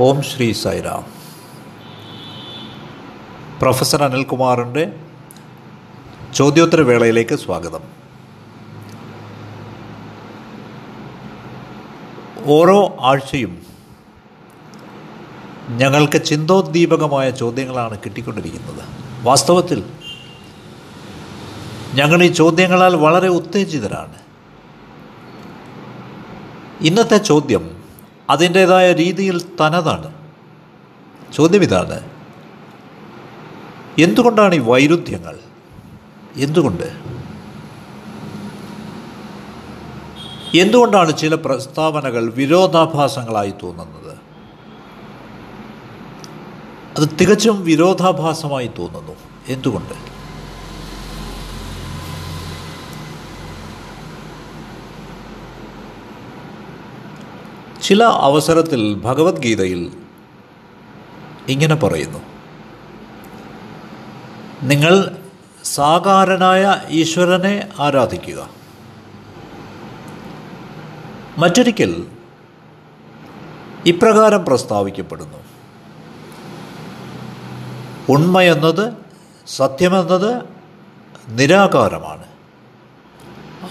ഓം Shri Sairam professor അനിൽകുമാറിന്റെ ചോദ്യോത്തര വേളയിലേക്ക് സ്വാഗതം. ഓരോ ആഴ്ചയും ഞങ്ങൾക്ക് ചിന്തോദ്ദീപകമായ ചോദ്യങ്ങളാണ് കിട്ടിക്കൊണ്ടിരിക്കുന്നത്. വാസ്തവത്തിൽ ഞങ്ങൾ ഈ ചോദ്യങ്ങളാൽ വളരെ ഉത്തേജിതരാണ്. ഇന്നത്തെ ചോദ്യം അതിന്റേതായ രീതിയിൽ തനതാണ്. ചോദ്യം ഇതാണ് എന്തുകൊണ്ടാണ് ഈ വൈരുദ്ധ്യങ്ങൾ? എന്തുകൊണ്ട്? എന്തുകൊണ്ടാണ് ചില പ്രസ്താവനകൾ വിരോധാഭാസങ്ങളായി തോന്നുന്നത്? അത് തികച്ചും വിരോധാഭാസമായി തോന്നുന്നു. എന്തുകൊണ്ട്? ചില അവസരത്തിൽ ഭഗവത്ഗീതയിൽ ഇങ്ങനെ പറയുന്നു. നിങ്ങൾ സാകാരനായ ഈശ്വരനെ ആരാധിക്കുക. മറ്റൊരിക്കൽ ഇപ്രകാരം പ്രസ്താവിക്കപ്പെടുന്നു. ഉണ്മയെന്നത് സത്യമെന്നത് നിരാകാരമാണ്.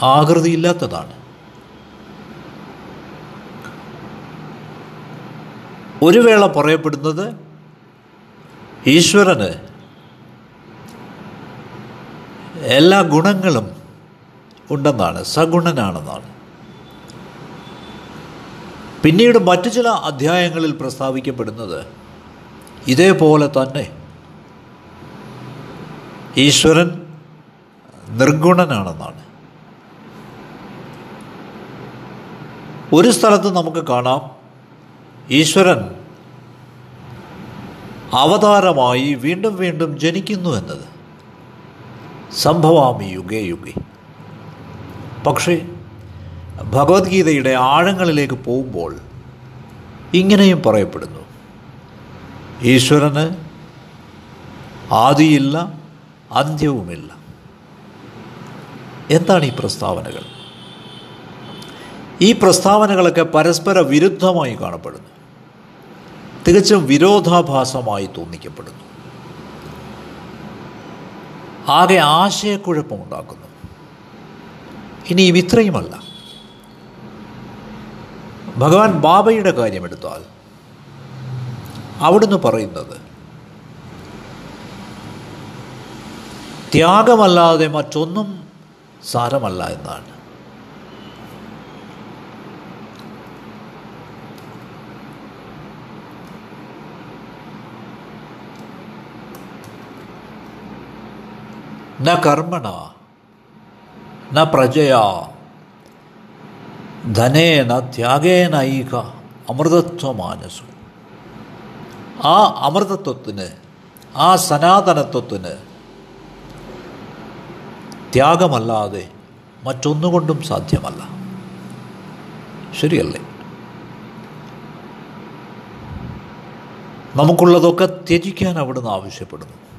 ആകൃതിയില്ലാത്തതാണ്. ഒരു വേള പറയപ്പെടുന്നത് ഈശ്വരന്. എല്ലാ ഗുണങ്ങളും ഉണ്ടെന്നാണ് സഗുണനാണെന്നാണ്. പിന്നീട് മറ്റു ചില അധ്യായങ്ങളിൽ പ്രസ്താവിക്കപ്പെടുന്നത് ഇതേപോലെ തന്നെ. ഈശ്വരൻ നിർഗുണനാണെന്നാണ്. ഒരു സ്ഥലത്ത് നമുക്ക് കാണാം ഈശ്വരൻ അവതാരമായി വീണ്ടും വീണ്ടും ജനിക്കുന്നു എന്നത് സംഭവാമി യുഗേ യുഗേ. പക്ഷേ ഭഗവത്ഗീതയുടെ ആഴങ്ങളിലേക്ക് പോകുമ്പോൾ ഇങ്ങനെയും പറയപ്പെടുന്നു. ഈശ്വരന് ആദിയില്ല അന്ത്യവുമില്ല. എന്താണ് ഈ പ്രസ്താവനകൾ? ഈ പ്രസ്താവനകളൊക്കെ പരസ്പര വിരുദ്ധമായി കാണപ്പെടുന്നു. തികച്ചും വിരോധാഭാസമായി തോന്നിക്കപ്പെടുന്നു. ആകെ ആശയക്കുഴപ്പമുണ്ടാക്കുന്നു. ഇനിയും ഇത്രയുമല്ല. ഭഗവാൻ ബാബയുടെ കാര്യമെടുത്താൽ അവിടുന്ന് പറയുന്നത് ത്യാഗമല്ലാതെ മറ്റൊന്നും സാരമല്ല എന്നാണ്. ന കർമ്മണ ന പ്രജയാ ധനേന ത്യാഗേനൈക അമൃതത്വമാനസു. ആ അമൃതത്വത്തിന് ആ സനാതനത്വത്തിന് ത്യാഗമല്ലാതെ മറ്റൊന്നുകൊണ്ടും സാധ്യമല്ല. ശരിയല്ലേ? നമുക്കുള്ളതൊക്കെ ത്യജിക്കാൻ അവിടുന്ന് ആവശ്യപ്പെടുന്നു.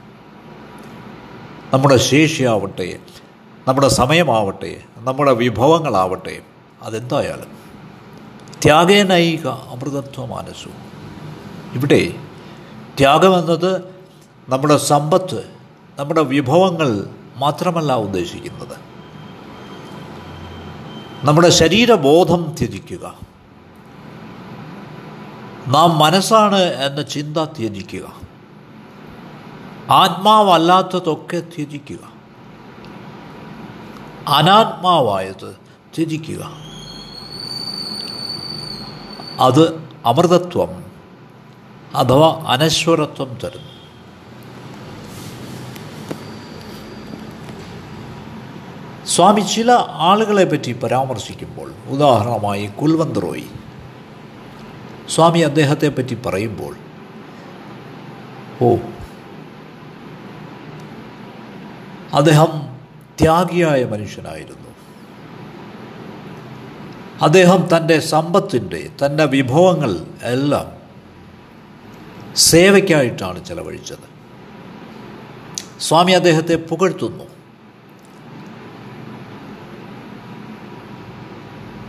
നമ്മുടെ ശേഷിയാവട്ടെ നമ്മുടെ സമയമാവട്ടെ നമ്മുടെ വിഭവങ്ങളാവട്ടെ അതെന്തായാലും ത്യാഗേനൈക അമൃതത്വ മാനസു ഇവിടെ ത്യാഗമെന്നത് നമ്മുടെ സമ്പത്ത് നമ്മുടെ വിഭവങ്ങൾ മാത്രമല്ല ഉദ്ദേശിക്കുന്നത്. നമ്മുടെ ശരീരബോധം ത്യജിക്കുക. നാം മനസ്സാണ് എന്ന ചിന്ത ത്യജിക്കുക. ആത്മാവല്ലാത്തതൊക്കെ ത്യജിക്കുക. അനാത്മാവായത് ത്യജിക്കുക. അത് അമൃതത്വം അഥവാ അനശ്വരത്വം തരുന്നു. സ്വാമി ചില ആളുകളെ പറ്റി പരാമർശിക്കുമ്പോൾ ഉദാഹരണമായി കുൽവന്ത് റോയ്. സ്വാമി അദ്ദേഹത്തെ പറ്റി പറയുമ്പോൾ ഓ അദ്ദേഹം ത്യാഗിയായ മനുഷ്യനായിരുന്നു. അദ്ദേഹം തന്റെ സമ്പത്തിന്റെ തന്റെ വിഭവങ്ങൾ എല്ലാം സേവയ്ക്കായിട്ടാണ് ചെലവഴിച്ചത്. സ്വാമി അദ്ദേഹത്തെ പുകഴ്ത്തുന്നു.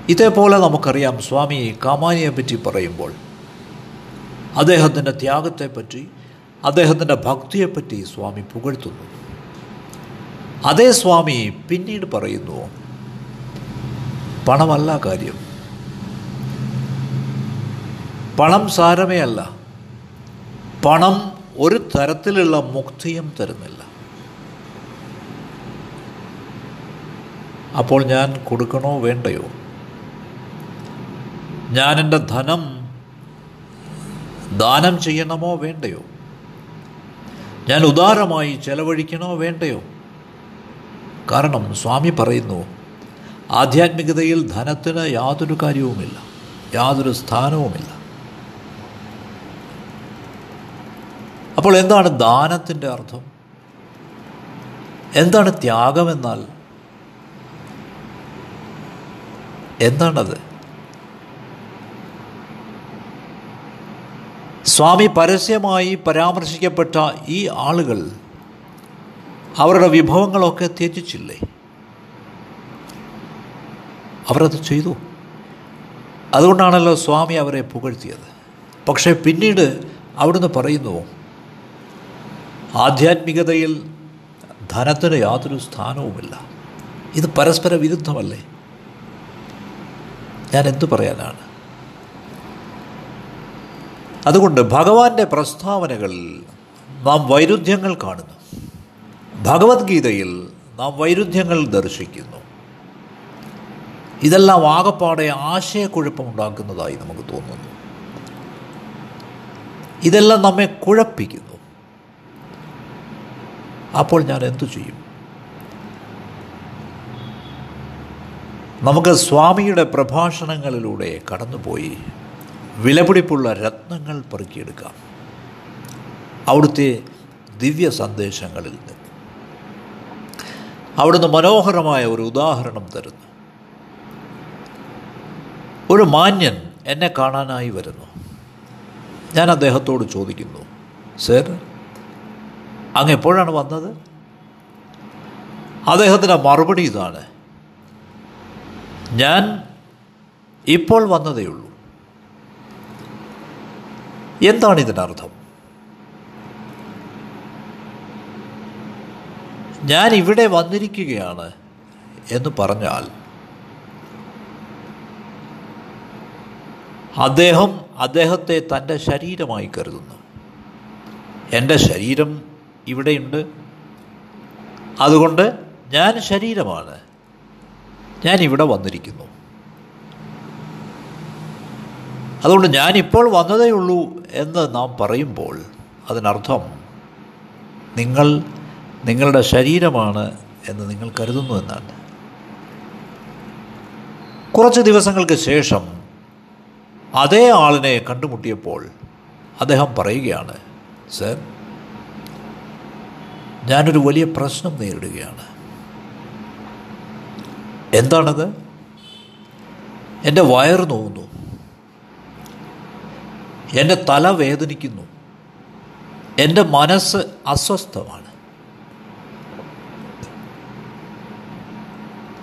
ഇതേപോലെ നമുക്കറിയാം സ്വാമി കാമാനിയെ പറ്റി പറയുമ്പോൾ അദ്ദേഹത്തിന്റെ ത്യാഗത്തെപ്പറ്റി അദ്ദേഹത്തിന്റെ ഭക്തിയെപ്പറ്റി സ്വാമി പുകഴ്ത്തുന്നു. അതേ സ്വാമി പിന്നീട് പറയുന്നു പണമല്ല കാര്യം. പണം സാരമേ അല്ല. പണം ഒരു തരത്തിലുള്ള മുക്തിയും തരുന്നില്ല. അപ്പോൾ ഞാൻ കൊടുക്കണോ വേണ്ടയോ? ഞാൻ എന്റെ ധനം ദാനം ചെയ്യണമോ വേണ്ടയോ? ഞാൻ ഉദാരമായി ചെലവഴിക്കണോ വേണ്ടയോ? കാരണം സ്വാമി പറയുന്നു ആധ്യാത്മികതയിൽ ധനത്തിന് യാതൊരു കാര്യവുമില്ല യാതൊരു സ്ഥാനവുമില്ല. അപ്പോൾ എന്താണ് ദാനത്തിന്റെ അർത്ഥം? എന്താണ് ത്യാഗമെന്നാൽ എന്താണത്? സ്വാമി പരസ്യമായി പരാമർശിക്കപ്പെട്ട ഈ ആളുകൾ അവരുടെ വിഭവങ്ങളൊക്കെ ത്യജിച്ചില്ലേ? അവരത് ചെയ്തു. അതുകൊണ്ടാണല്ലോ സ്വാമി അവരെ പുകഴ്ത്തിയത്. പക്ഷേ പിന്നീട് അവിടുന്ന് പറയുന്നു ആധ്യാത്മികതയിൽ ധനത്തിന് യാതൊരു സ്ഥാനവുമില്ല. ഇത് പരസ്പര വിരുദ്ധമല്ലേ? ഞാൻ എന്തു പറയാനാണ്? അതുകൊണ്ട് ഭഗവാന്റെ പ്രസ്താവനകളിൽ നാം വൈരുദ്ധ്യങ്ങൾ കാണുന്നു. ഭഗവത്ഗീതയിൽ നാം വൈരുദ്ധ്യങ്ങൾ ദർശിക്കുന്നു. ഇതെല്ലാം ആകപ്പാടെ ആശയക്കുഴപ്പമുണ്ടാക്കുന്നതായി നമുക്ക് തോന്നുന്നു. ഇതെല്ലാം നമ്മെ കുഴപ്പിക്കുന്നു. അപ്പോൾ ഞാൻ എന്തു ചെയ്യും? നമുക്ക് സ്വാമിയുടെ പ്രഭാഷണങ്ങളിലൂടെ കടന്നുപോയി വിലപിടിപ്പുള്ള രത്നങ്ങൾ പെറുക്കിയെടുക്കാം. അവിടുത്തെ ദിവ്യ സന്ദേശങ്ങളിൽ നിന്ന്. അവിടുന്ന് മനോഹരമായ ഒരു ഉദാഹരണം തരുന്നു. ഒരു മാന്യൻ എന്നെ കാണാനായി വരുന്നു. ഞാൻ അദ്ദേഹത്തോട് ചോദിക്കുന്നു സർ അങ്ങ് എപ്പോഴാണ് വന്നത്? അദ്ദേഹത്തിന്റെ മറുപടി ഇതാണ് ഞാൻ ഇപ്പോൾ വന്നതേയുള്ളൂ എന്താണ് ഇതിനർത്ഥം? ഞാൻ ഇവിടെ വന്നിരിക്കുകയാണ് എന്ന് പറഞ്ഞാൽ അദ്ദേഹം അദ്ദേഹത്തെ തന്റെ ശരീരമായി കരുതുന്നു. എന്റെ ശരീരം ഇവിടെയുണ്ട്. അതുകൊണ്ട് ഞാൻ ശരീരമാണ്. ഞാൻ ഇവിടെ വന്നിരിക്കുന്നു. അതുകൊണ്ട് ഞാനിപ്പോൾ വന്നതേ ഉള്ളൂ എന്ന് നാം പറയുമ്പോൾ അതിനർത്ഥം നിങ്ങൾ നിങ്ങളുടെ ശരീരമാണ് എന്ന് നിങ്ങൾ കരുതുന്നു എന്നാണ്. കുറച്ച് ദിവസങ്ങൾക്ക് ശേഷം അതേ ആളിനെ കണ്ടുമുട്ടിയപ്പോൾ അദ്ദേഹം പറയുകയാണ് സർ ഞാനൊരു വലിയ പ്രശ്നം നേരിടുകയാണ്. എന്താണത്? എന്റെ വയറ് നോവുന്നു. എന്റെ തല വേദനിക്കുന്നു. എന്റെ മനസ്സ് അസ്വസ്ഥമാണ്.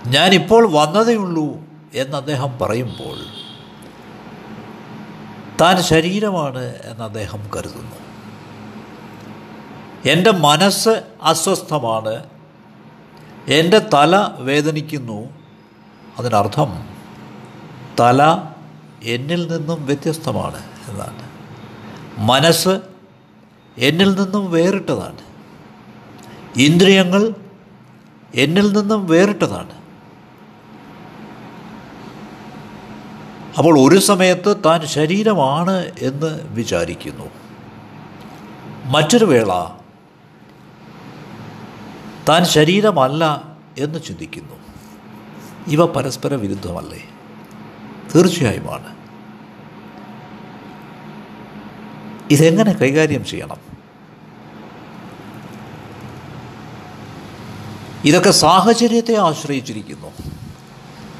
ഞാനിപ്പോൾ വന്നതേ ഉള്ളൂ എന്ന് അദ്ദേഹം പറയുമ്പോൾ താൻ ശരീരമാണ് എന്ന് അദ്ദേഹം കരുതുന്നു. എന്റെ മനസ്സ് അസ്വസ്ഥമാണ്. എന്റെ തല വേദനിക്കുന്നു. അതിനർത്ഥം തല എന്നിൽ നിന്നും വ്യത്യസ്തമാണ് എന്നാണ്. മനസ്സ് എന്നിൽ നിന്നും വേറിട്ടതാണ്. ഇന്ദ്രിയങ്ങൾ എന്നിൽ നിന്നും വേറിട്ടതാണ്. അപ്പോൾ ഒരു സമയത്ത് താൻ ശരീരമാണ് എന്ന് വിചാരിക്കുന്നു. മറ്റൊരു വേള താൻ ശരീരമല്ല എന്ന് ചിന്തിക്കുന്നു. ഇവ പരസ്പര വിരുദ്ധമല്ലേ? തീർച്ചയായുമാണ്. ഇതെങ്ങനെ കൈകാര്യം ചെയ്യണം? ഇതൊക്കെ സാഹചര്യത്തെ ആശ്രയിച്ചിരിക്കുന്നു.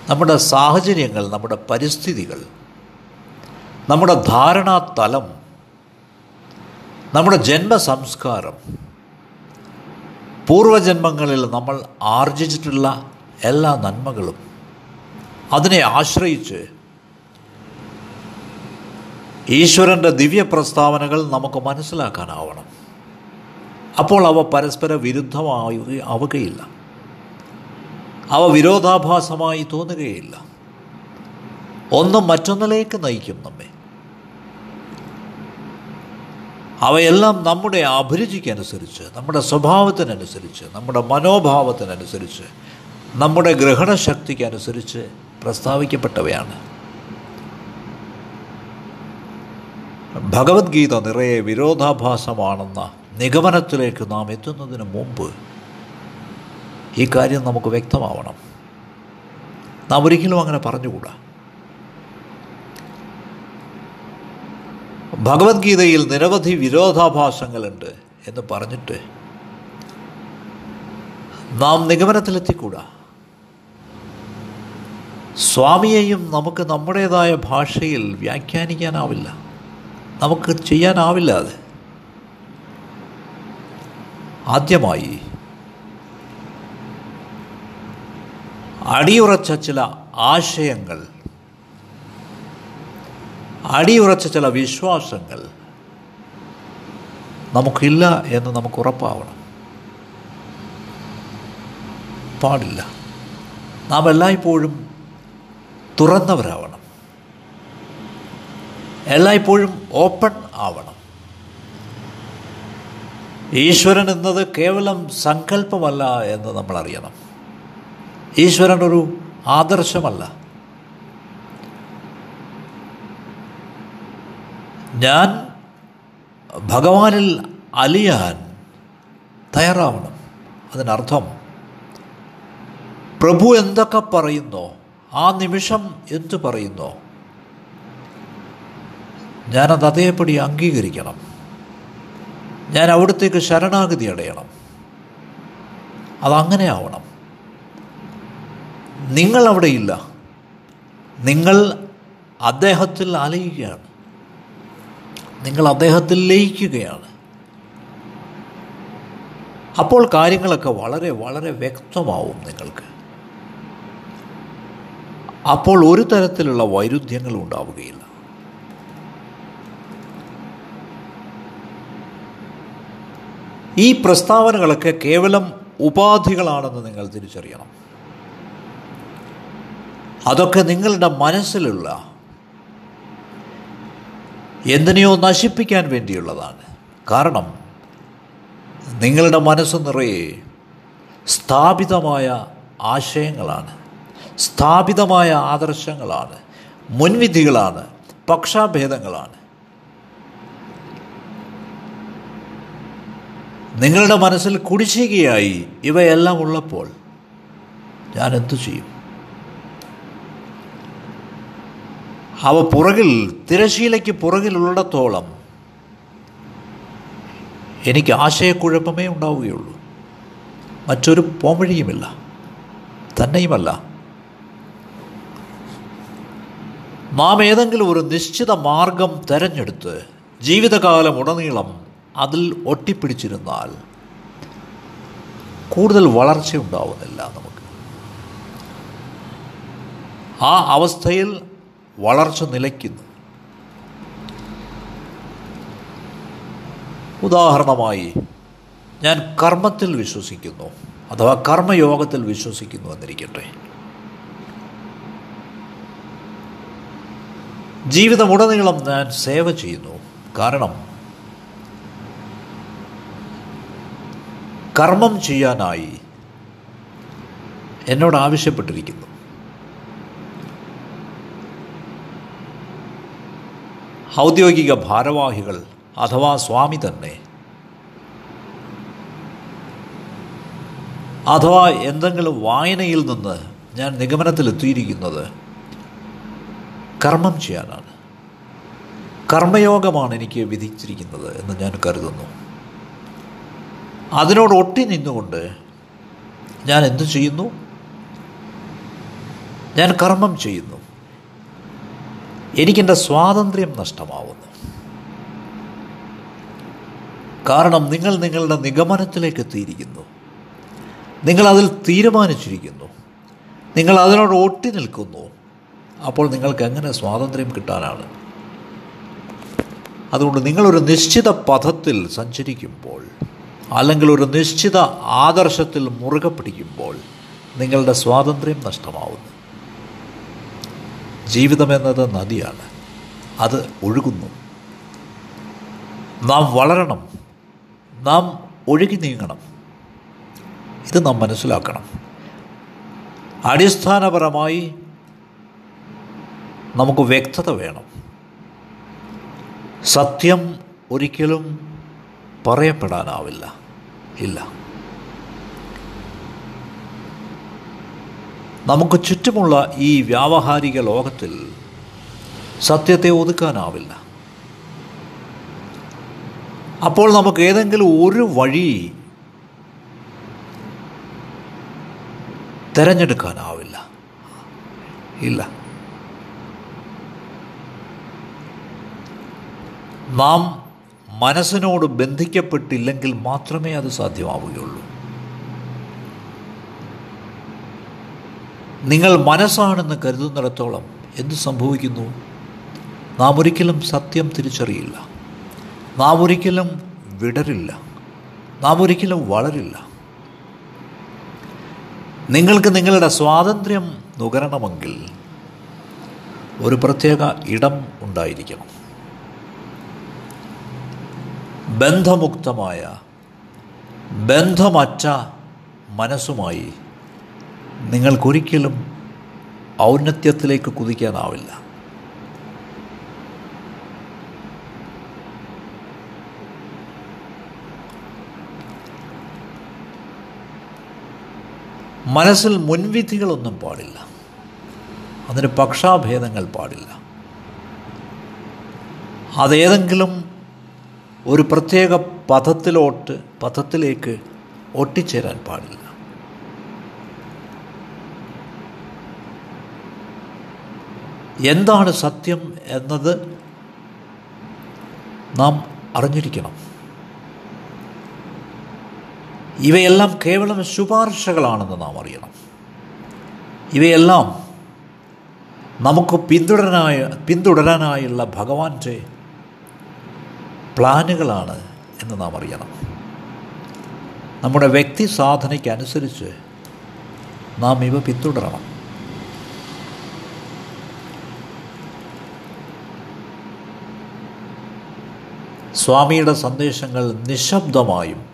നമ്മുടെ സാഹചര്യങ്ങൾ നമ്മുടെ പരിസ്ഥിതികൾ നമ്മുടെ ധാരണാ തലം നമ്മുടെ ജന്മസംസ്കാരം പൂർവജന്മങ്ങളിൽ നമ്മൾ ആർജിച്ചിട്ടുള്ള എല്ലാ നന്മകളും അതിനെ ആശ്രയിച്ച് ഈശ്വരന്റെ ദിവ്യ പ്രസ്താവനകൾ നമുക്ക് മനസ്സിലാക്കാനാവണം. അപ്പോൾ അവ പരസ്പര വിരുദ്ധമായി ആവുകയില്ല. അവ വിരോധാഭാസമായി തോന്നുകയില്ല. ഒന്നും മറ്റൊന്നിലേക്ക് നയിക്കും നമ്മെ. അവയെല്ലാം നമ്മുടെ അഭിരുചിക്കനുസരിച്ച് നമ്മുടെ സ്വഭാവത്തിനനുസരിച്ച് നമ്മുടെ മനോഭാവത്തിനനുസരിച്ച് നമ്മുടെ ഗ്രഹണശക്തിക്കനുസരിച്ച് പ്രസ്താവിക്കപ്പെട്ടവയാണ്. ഭഗവത്ഗീത നിറയെ വിരോധാഭാസമാണെന്ന നിഗമനത്തിലേക്ക് നാം എത്തുന്നതിന് മുമ്പ് ഈ കാര്യം നമുക്ക് വ്യക്തമാവണം. നാം ഒരിക്കലും അങ്ങനെ പറഞ്ഞുകൂടാ. ഭഗവത്ഗീതയിൽ നിരവധി വിരോധാഭാസങ്ങളുണ്ട് എന്ന് പറഞ്ഞിട്ട് നാം നിഗമനത്തിലെത്തിക്കൂടാ. സ്വാമിയെയും നമുക്ക് നമ്മുടേതായ ഭാഷയിൽ വ്യാഖ്യാനിക്കാനാവില്ല. നമുക്ക് ചെയ്യാനാവില്ല അത്. ആദ്യമായി അടിയുറച്ച ചില ആശയങ്ങൾ അടിയുറച്ച ചില വിശ്വാസങ്ങൾ നമുക്കില്ല എന്ന് നമുക്ക് ഉറപ്പാവണം പാടില്ല. നാം എല്ലായ്പ്പോഴും തുറന്നവരാവണം. എല്ലായ്പ്പോഴും ഓപ്പൺ ആവണം. ഈശ്വരൻ എന്നത് കേവലം സങ്കല്പമല്ല എന്ന് നമ്മൾ അറിയണം ഈശ്വരൻ ഒരു ആദർശമല്ല. ഞാൻ ഭഗവാനിൽ അലിയാൻ തയ്യാറാവണം. അതിനർത്ഥം പ്രഭു എന്തൊക്കെ പറയുന്നോ ആ നിമിഷം എന്തു പറയുന്നോ ഞാനത് അതേപടി അംഗീകരിക്കണം. ഞാൻ അവിടത്തേക്ക് ശരണാഗതി അടയണം. അതങ്ങനെ ആവണം നിങ്ങൾ അവിടെയില്ല നിങ്ങൾ അദ്ദേഹത്തിൽ അലയുകയാണ് നിങ്ങൾ അദ്ദേഹത്തിൽ ലയിക്കുകയാണ്. അപ്പോൾ കാര്യങ്ങളൊക്കെ വളരെ വളരെ വ്യക്തമാവും നിങ്ങൾക്ക്. അപ്പോൾ ഒരു തരത്തിലുള്ള വൈരുദ്ധ്യങ്ങൾ ഉണ്ടാവുകയില്ല. ഈ പ്രസ്താവനകളൊക്കെ കേവലം ഉപാധികളാണെന്ന് നിങ്ങൾ തിരിച്ചറിയണം. അതൊക്കെ നിങ്ങളുടെ മനസ്സിലുള്ള എന്തിനെയോ നശിപ്പിക്കാൻ വേണ്ടിയുള്ളതാണ്. കാരണം നിങ്ങളുടെ മനസ്സ് നിറയെ സ്ഥാപിതമായ ആശയങ്ങളാണ്. സ്ഥാപിതമായ ആദർശങ്ങളാണ്. മുൻവിധികളാണ്. പക്ഷാഭേദങ്ങളാണ്. നിങ്ങളുടെ മനസ്സിൽ കുടിശ്ശികയായി ഇവയെല്ലാം ഉള്ളപ്പോൾ ഞാൻ എന്തു ചെയ്യും? അവ പുറകിൽ തിരശീലയ്ക്ക് പുറകിലുള്ളിടത്തോളം എനിക്ക് ആശയക്കുഴപ്പമേ ഉണ്ടാവുകയുള്ളൂ. മറ്റൊരു പോംവഴിയുമില്ല. തന്നെയുമല്ല. നാം ഏതെങ്കിലും ഒരു നിശ്ചിത മാർഗം തിരഞ്ഞെടുത്ത് ജീവിതകാലം ഉടനീളം അതിൽ ഒട്ടിപ്പിടിച്ചിരുന്നാൽ കൂടുതൽ വളർച്ച ഉണ്ടാവുന്നില്ല നമുക്ക്. ആ അവസ്ഥയിൽ വളർച്ച നിലയ്ക്കുന്നു. ഉദാഹരണമായി ഞാൻ കർമ്മത്തിൽ വിശ്വസിക്കുന്നു അഥവാ കർമ്മയോഗത്തിൽ വിശ്വസിക്കുന്നു എന്നിരിക്കട്ടെ. ജീവിതമുടനീളം ഞാൻ സേവ ചെയ്യുന്നു. കാരണം കർമ്മം ചെയ്യാനായി എന്നോട് ആവശ്യപ്പെട്ടിരിക്കുന്നു. ഔദ്യോഗിക ഭാരവാഹികൾ അഥവാ സ്വാമി തന്നെ. അഥവാ എന്തെങ്കിലും വായനയിൽ നിന്ന് ഞാൻ നിഗമനത്തിലെത്തിയിരിക്കുന്നത് കർമ്മം ചെയ്യാനാണ്. കർമ്മയോഗമാണ് എനിക്ക് വിധിച്ചിരിക്കുന്നത് എന്ന് ഞാൻ കരുതുന്നു. അതിനോട് ഒട്ടി നിന്നുകൊണ്ട് ഞാൻ എന്തു ചെയ്യുന്നു? ഞാൻ കർമ്മം ചെയ്യുന്നു. എനിക്കെന്റെ സ്വാതന്ത്ര്യം നഷ്ടമാവുന്നു. കാരണം നിങ്ങൾ നിങ്ങളുടെ നിഗമനത്തിലേക്ക് എത്തിയിരിക്കുന്നു. നിങ്ങൾ അതിൽ തീരുമാനിച്ചിരിക്കുന്നു. നിങ്ങൾ അതിനോട് ഒട്ടി നിൽക്കുന്നു. അപ്പോൾ നിങ്ങൾക്ക് എങ്ങനെ സ്വാതന്ത്ര്യം കിട്ടാനാണ്? അതുകൊണ്ട് നിങ്ങളൊരു നിശ്ചിത പഥത്തിൽ സഞ്ചരിക്കുമ്പോൾ അല്ലെങ്കിൽ ഒരു നിശ്ചിത ആദർശത്തിൽ മുറുകെ പിടിക്കുമ്പോൾ നിങ്ങളുടെ സ്വാതന്ത്ര്യം നഷ്ടമാവുന്നു. ജീവിതമെന്നത് നദിയാണ്. അത് ഒഴുകുന്നു. നാം വളരണം. നാം ഒഴുകി നീങ്ങണം. ഇത് നാം മനസ്സിലാക്കണം. അടിസ്ഥാനപരമായി നമുക്ക് വ്യക്തത വേണം. സത്യം ഒരിക്കലും പറയപ്പെടാനാവില്ല. ഇല്ല. നമുക്ക് ചുറ്റുമുള്ള ഈ വ്യാവഹാരിക ലോകത്തിൽ സത്യത്തെ ഒതുക്കാനാവില്ല. അപ്പോൾ നമുക്ക് ഏതെങ്കിലും ഒരു വഴി തിരഞ്ഞെടുക്കാനാവില്ല. ഇല്ല. നാം മനസ്സിനോട് ബന്ധിക്കപ്പെട്ടില്ലെങ്കിൽ മാത്രമേ അത് സാധ്യമാവുകയുള്ളൂ. നിങ്ങൾ മനസ്സാണെന്ന് കരുതുന്നിടത്തോളം എന്ത് സംഭവിക്കുന്നു? നാം ഒരിക്കലും സത്യം തിരിച്ചറിയില്ല. നാം ഒരിക്കലും വിടരില്ല. നാം ഒരിക്കലും വളരില്ല. നിങ്ങൾക്ക് നിങ്ങളുടെ സ്വാതന്ത്ര്യം നുകരണമെങ്കിൽ ഒരു പ്രത്യേക ഇടം ഉണ്ടായിരിക്കണം. ബന്ധമുക്തമായ ബന്ധമറ്റ മനസ്സുമായി നിങ്ങൾക്കൊരിക്കലും ഔന്നത്യത്തിലേക്ക് കുതിക്കാനാവില്ല. മനസ്സിൽ മുൻവിധികളൊന്നും പാടില്ല. അതിന് പക്ഷാഭേദങ്ങൾ പാടില്ല. അതേതെങ്കിലും ഒരു പ്രത്യേക പഥത്തിലോട്ട് പഥത്തിലേക്ക് ഒട്ടിച്ചേരാൻ പാടില്ല. എന്താണ് സത്യം എന്നത് നാം അറിഞ്ഞിരിക്കണം. ഇവയെല്ലാം കേവലം ശുപാർശകളാണെന്ന് നാം അറിയണം. ഇവയെല്ലാം നമുക്ക് പിന്തുടരാനായ പിന്തുടരാനായുള്ള ഭഗവാന്റെ പ്ലാനുകളാണ് എന്ന് നാം അറിയണം. നമ്മുടെ വ്യക്തി സാധനയ്ക്കനുസരിച്ച് നാം ഇവ പിന്തുടരണം. സ്വാമിയുടെ സന്ദേശങ്ങൾ നിശബ്ദമായും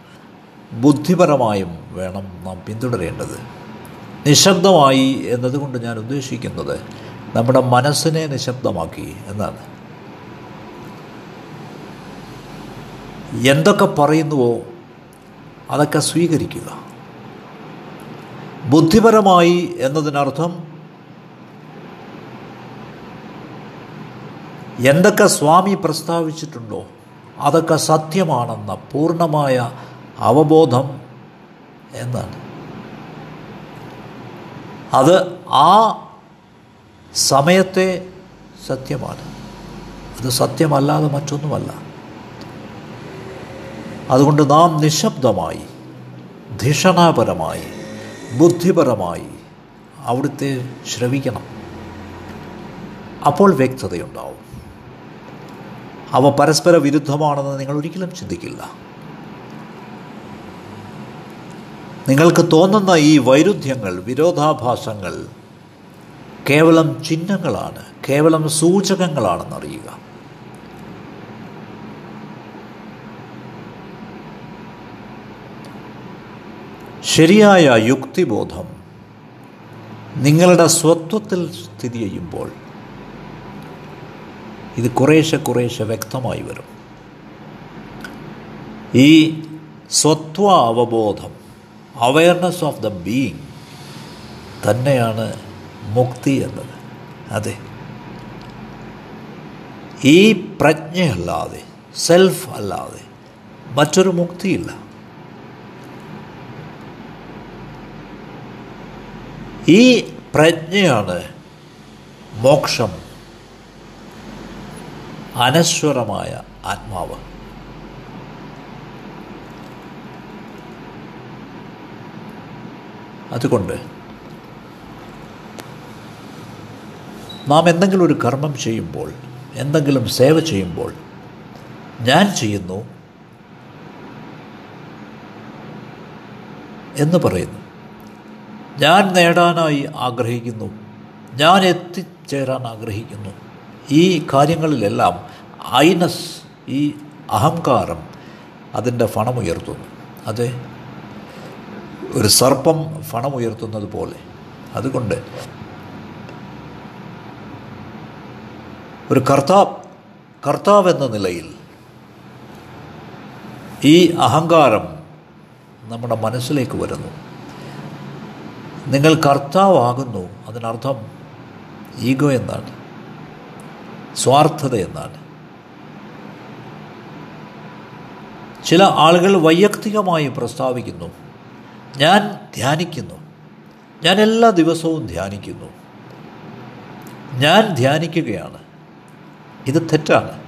ബുദ്ധിപരമായും വേണം നാം പിന്തുടരേണ്ടത്. നിശബ്ദമായി എന്നതുകൊണ്ട് ഞാൻ ഉദ്ദേശിക്കുന്നത് നമ്മുടെ മനസ്സിനെ നിശബ്ദമാക്കി എന്നാണ്. എന്തൊക്കെ പറയുന്നുവോ അതൊക്കെ സ്വീകരിക്കുക. ബുദ്ധിപരമായി എന്നതിനർത്ഥം എന്തൊക്കെ സ്വാമി പ്രസ്താവിച്ചിട്ടുണ്ടോ? അതൊക്കെ സത്യമാണെന്ന പൂർണമായ അവബോധം എന്നാണ്. അത് ആ സമയത്തെ സത്യമാണ്. അത് സത്യമല്ലാതെ മറ്റൊന്നുമല്ല. അതുകൊണ്ട് നാം നിശബ്ദമായി ധിഷണാപരമായി ബുദ്ധിപരമായി അവിടുത്തെ ശ്രവിക്കണം. അപ്പോൾ വ്യക്തതയുണ്ടാവും. അവ പരസ്പര വിരുദ്ധമാണെന്ന് നിങ്ങൾ ഒരിക്കലും ചിന്തിക്കില്ല. നിങ്ങൾക്ക് തോന്നുന്ന ഈ വൈരുദ്ധ്യങ്ങൾ വിരോധാഭാസങ്ങൾ കേവലം ചിഹ്നങ്ങളാണ് കേവലം സൂചകങ്ങളാണെന്നറിയുക. ശരിയായ യുക്തിബോധം നിങ്ങളുടെ സ്വത്വത്തിൽ സ്ഥിതി ചെയ്യുമ്പോൾ ഇത് കുറേശ്ശെ കുറേശ്ശെ വ്യക്തമായി വരും. ഈ സ്വത്വ അവബോധം അവയർനെസ് ഓഫ് ദ ബീയിങ് തന്നെയാണ് മുക്തി എന്നത്. അതെ. ഈ പ്രജ്ഞയല്ലാതെ സെൽഫ് അല്ലാതെ മറ്റൊരു മുക്തിയില്ല. ഈ പ്രജ്ഞയാണ് മോക്ഷം അനശ്വരമായ ആത്മാവ്. അതുകൊണ്ട് നാം എന്തെങ്കിലും ഒരു കർമ്മം ചെയ്യുമ്പോൾ എന്തെങ്കിലും സേവ ചെയ്യുമ്പോൾ ഞാൻ ചെയ്യുന്നു എന്ന് പറയുന്നു. ഞാൻ നേടാനായി ആഗ്രഹിക്കുന്നു. ഞാൻ എത്തിച്ചേരാൻ ആഗ്രഹിക്കുന്നു. ഈ കാര്യങ്ങളിലെല്ലാം ഐനസ് ഈ അഹങ്കാരം അതിന്റെ ഫണമുയർത്തുന്നു. അതെ? ഒരു സർപ്പം ഫണമുയർത്തുന്നത് പോലെ. അതുകൊണ്ട് ഒരു കർത്താവ് കർത്താവ് എന്ന നിലയിൽ ഈ അഹങ്കാരം നമ്മുടെ മനസ്സിലേക്ക് വരുന്നു. നിങ്ങൾ കർത്താവാകുന്നു അതിനർത്ഥം ഈഗോ എന്നാണ്. സ്വാർത്ഥത എന്നാണ്. ചില ആളുകൾ വൈയക്തികമായി പ്രസ്താവിക്കുന്നു. ഞാൻ ധ്യാനിക്കുന്നു. ഞാൻ എല്ലാ ദിവസവും ധ്യാനിക്കുന്നു. ഞാൻ ധ്യാനിക്കുകയാണ്. ഇത് തെറ്റാണ്.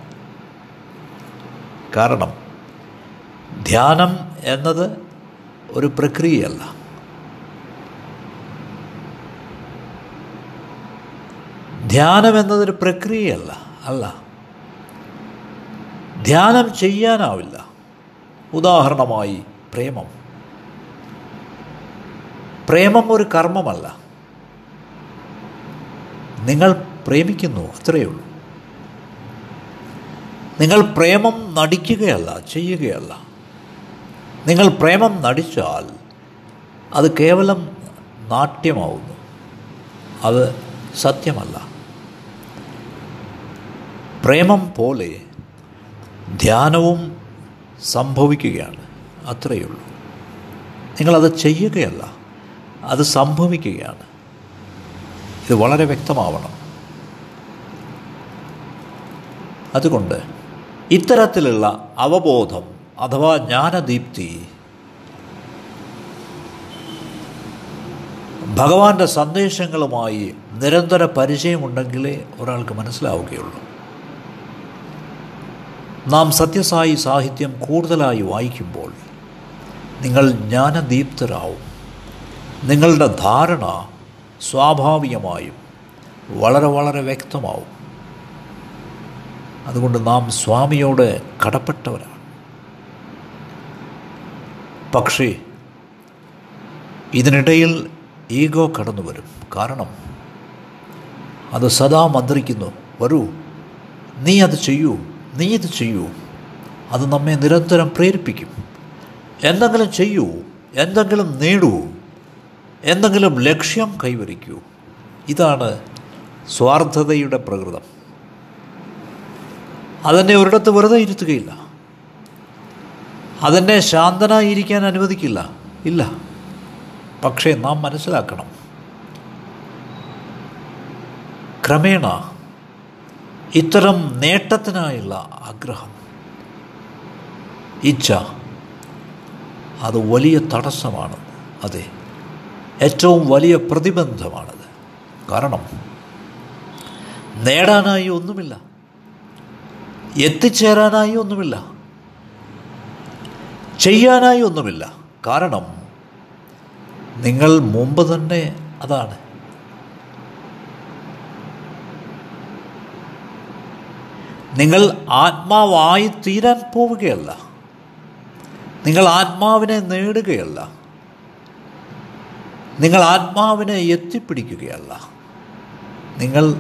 കാരണം ധ്യാനം എന്നത് ഒരു പ്രക്രിയയല്ല. ധ്യാനം എന്നതൊരു പ്രക്രിയയല്ല അല്ല. ധ്യാനം ചെയ്യാനാവില്ല. ഉദാഹരണമായി പ്രേമം. പ്രേമം ഒരു കർമ്മമല്ല. നിങ്ങൾ പ്രേമിക്കുന്നു അത്രയേ ഉള്ളൂ. നിങ്ങൾ പ്രേമം നടിക്കുകയല്ല ചെയ്യുകയല്ല. നിങ്ങൾ പ്രേമം നടിച്ചാൽ അത് കേവലം നാട്യമാവുന്നു. അത് സത്യമല്ല. പ്രേമം പോലെ ധ്യാനവും സംഭവിക്കുകയാണ്. അത്രയേ ഉള്ളൂ നിങ്ങളത് ചെയ്യുകയല്ല അത് സംഭവിക്കുകയാണ്. ഇത് വളരെ വ്യക്തമാവണം. അതുകൊണ്ട് ഇത്തരത്തിലുള്ള അവബോധം അഥവാ ജ്ഞാനദീപ്തി ഭഗവാന്റെ സന്ദേശങ്ങളുമായി നിരന്തര പരിചയമുണ്ടെങ്കിലേ ഒരാൾക്ക് മനസ്സിലാവുകയുള്ളൂ. നാം സത്യസായി സാഹിത്യം കൂടുതലായി വായിക്കുമ്പോൾ നിങ്ങൾ ജ്ഞാനദീപ്തരാവും. നിങ്ങളുടെ ധാരണ സ്വാഭാവികമായും വളരെ വളരെ വ്യക്തമാവും. അതുകൊണ്ട് നാം സ്വാമിയോട് കടപ്പെട്ടവരാണ്. പക്ഷേ ഇതിനിടയിൽ ഈഗോ കടന്നു വരും. കാരണം അത് സദാ മന്ത്രിക്കുന്നു. വരൂ നീ അത് ചെയ്യൂ. നീ ഇത് ചെയ്യൂ. അത് നമ്മെ നിരന്തരം പ്രേരിപ്പിക്കും. എന്തെങ്കിലും ചെയ്യൂ എന്തെങ്കിലും നേടൂ എന്തെങ്കിലും ലക്ഷ്യം കൈവരിക്കൂ. ഇതാണ് സ്വാർത്ഥതയുടെ പ്രകൃതം. അതെന്നെ ഒരിടത്ത് വെറുതെ ഇരുത്തുകയില്ല. അതെന്നെ ശാന്തനായിരിക്കാൻ അനുവദിക്കില്ല. ഇല്ല. പക്ഷേ നാം മനസ്സിലാക്കണം. ക്രമേണ ഇത്തരം നേട്ടത്തിനായുള്ള ആഗ്രഹം. ഇച്ഛ. അത് വലിയ തടസ്സമാണ്. അതെ. ഏറ്റവും വലിയ പ്രതിബന്ധമാണത്. കാരണം നേടാനായി ഒന്നുമില്ല. എത്തിച്ചേരാനായി ഒന്നുമില്ല. ചെയ്യാനായി ഒന്നുമില്ല. കാരണം നിങ്ങൾ മുമ്പ് തന്നെ അതാണ്. നിങ്ങൾ ആത്മാവായി തീരാൻ പോവുകയല്ല. നിങ്ങൾ ആത്മാവിനെ നേടുകയല്ല. നിങ്ങൾ ആത്മാവിനെ എത്തിപ്പിടിക്കുകയല്ല. നിങ്ങൾ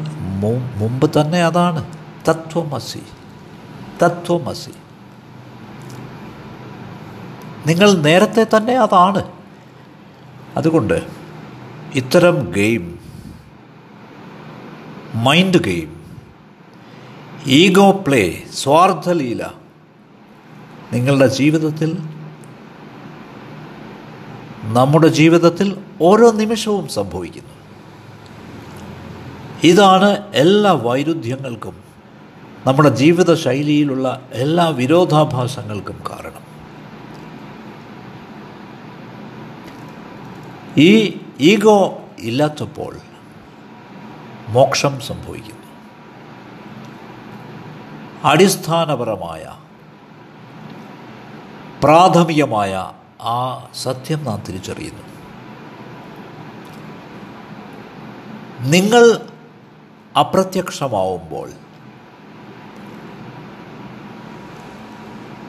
മുമ്പ് തന്നെ അതാണ്. തത്വമസി. തത്വമസി. നിങ്ങൾ നേരത്തെ തന്നെ അതാണ്. അതുകൊണ്ട് ഇത്തരം game mind game ego play സ്വാർത്ഥലീല നിങ്ങളുടെ ജീവിതത്തിൽ നമ്മുടെ ജീവിതത്തിൽ ഓരോ നിമിഷവും സംഭവിക്കുന്നു. ഇതാണ് എല്ലാ വൈരുദ്ധ്യങ്ങൾക്കും നമ്മുടെ ജീവിത ശൈലിയിലുള്ള എല്ലാ വിരോധാഭാസങ്ങൾക്കും കാരണം. ഈ ഈഗോ ഇല്ലാത്തപ്പോൾ മോക്ഷം സംഭവിക്കുന്നു. അടിസ്ഥാനപരമായ പ്രാഥമികമായ ആ സത്യം നാം തിരിച്ചറിയുന്നു. നിങ്ങൾ അപ്രത്യക്ഷമാവുമ്പോൾ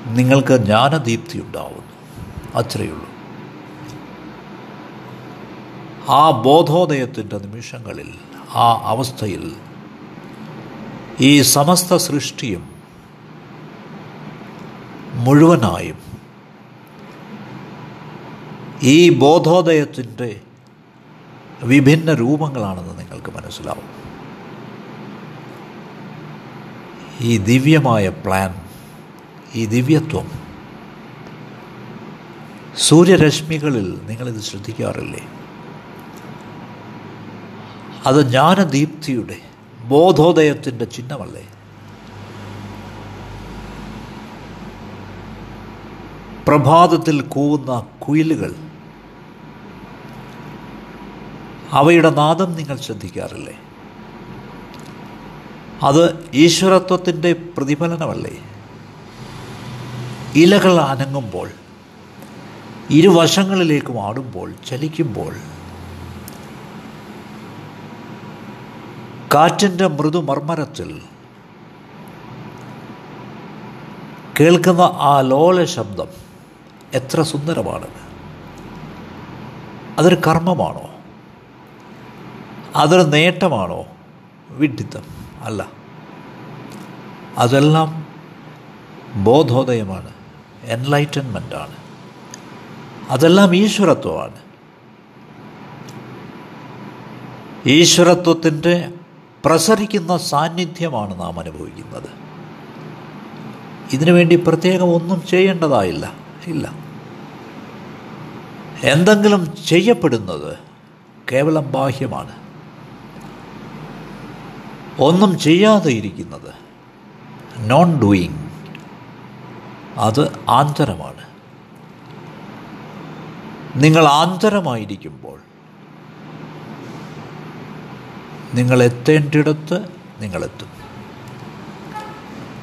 നിങ്ങൾക്ക് ജ്ഞാനദീപ്തി ഉണ്ടാവുന്നു. അത്രയുള്ളൂ. ആ ബോധോദയത്തിന്റെ നിമിഷങ്ങളിൽ ആ അവസ്ഥയിൽ ഈ സമസ്ത സൃഷ്ടിയും മുഴുവനായും ഈ ബോധോദയത്തിന്റെ വിഭിന്ന രൂപങ്ങളാണെന്ന് നിങ്ങൾക്ക് മനസ്സിലാവും. ഈ ദിവ്യമായ പ്ലാൻ ഈ ദിവ്യത്വം സൂര്യരശ്മികളിൽ നിങ്ങളിത് ശ്രദ്ധിക്കാറില്ലേ? അത് ജ്ഞാനദീപ്തിയുടെ ബോധോദയത്തിന്റെ ചിഹ്നമല്ലേ? പ്രഭാതത്തിൽ കൂവുന്ന കുയിലുകൾ അവയുടെ നാദം നിങ്ങൾ ശ്രദ്ധിക്കാറില്ലേ? അത് ഈശ്വരത്വത്തിന്റെ പ്രതിഫലനമല്ലേ? ഇലകൾ അനങ്ങുമ്പോൾ ഇരുവശങ്ങളിലേക്കും ആടുമ്പോൾ ചലിക്കുമ്പോൾ കാറ്റിന്റെ മൃദുമർമ്മരത്തിൽ കേൾക്കുന്ന ആ ലോല ശബ്ദം എത്ര സുന്ദരമാണ്. അതൊരു കർമ്മമാണോ? അതൊരു നേട്ടമാണോ? വിഡിത്തം അല്ല. അതെല്ലാം ബോധോദയമാണ് എൻലൈറ്റൻമെന്റാണ് അതെല്ലാം ഈശ്വരത്വമാണ്. ഈശ്വരത്വത്തിന്റെ പ്രസരിക്കുന്ന സാന്നിധ്യമാണ് നാം അനുഭവിക്കുന്നത്. ഇതിനുവേണ്ടി പ്രത്യേകം ഒന്നും ചെയ്യേണ്ടതായില്ല. ഇല്ല. എന്തെങ്കിലും ചെയ്യപ്പെടുന്നത് കേവലം ബാഹ്യമാണ്. ഒന്നും ചെയ്യാതെ ഇരിക്കുന്നത് നോൺ ഡൂയിങ് അത് ആന്തരമാണ്. നിങ്ങൾ ആന്തരമായിരിക്കുമ്പോൾ നിങ്ങൾ എത്തേണ്ടിടത്ത് നിങ്ങളെത്തും.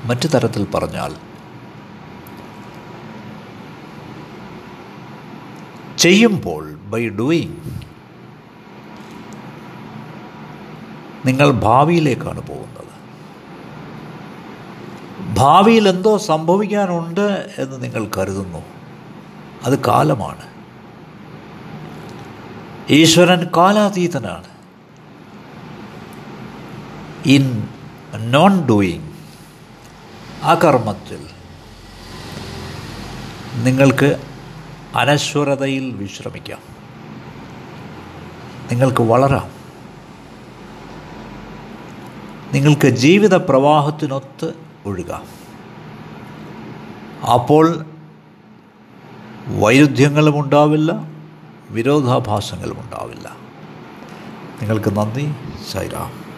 മറ്റു തരത്തിൽ പറഞ്ഞാൽ ചെയ്യുമ്പോൾ ബൈ ഡൂയിങ് നിങ്ങൾ ഭാവിയിലേക്കാണ് പോകുന്നത്. ഭാവിയിൽ എന്തോ സംഭവിക്കാനുണ്ട് എന്ന് നിങ്ങൾ കരുതുന്നു. അത് കാലമാണ്. ഈശ്വരൻ കാലാതീതനാണ്. ഇൻ നോൺ ഡൂയിങ് ആ കർമ്മത്തിൽ നിങ്ങൾക്ക് അനശ്വരതയിൽ വിശ്രമിക്കാം. നിങ്ങൾക്ക് വളരാം. നിങ്ങൾക്ക് ജീവിത പ്രവാഹത്തിനൊത്ത് ഒഴുകാം. അപ്പോൾ വൈരുദ്ധ്യങ്ങളും ഉണ്ടാവില്ല വിരോധാഭാസങ്ങളും ഉണ്ടാവില്ല. നിങ്ങൾക്ക് നന്ദി സൈറാം.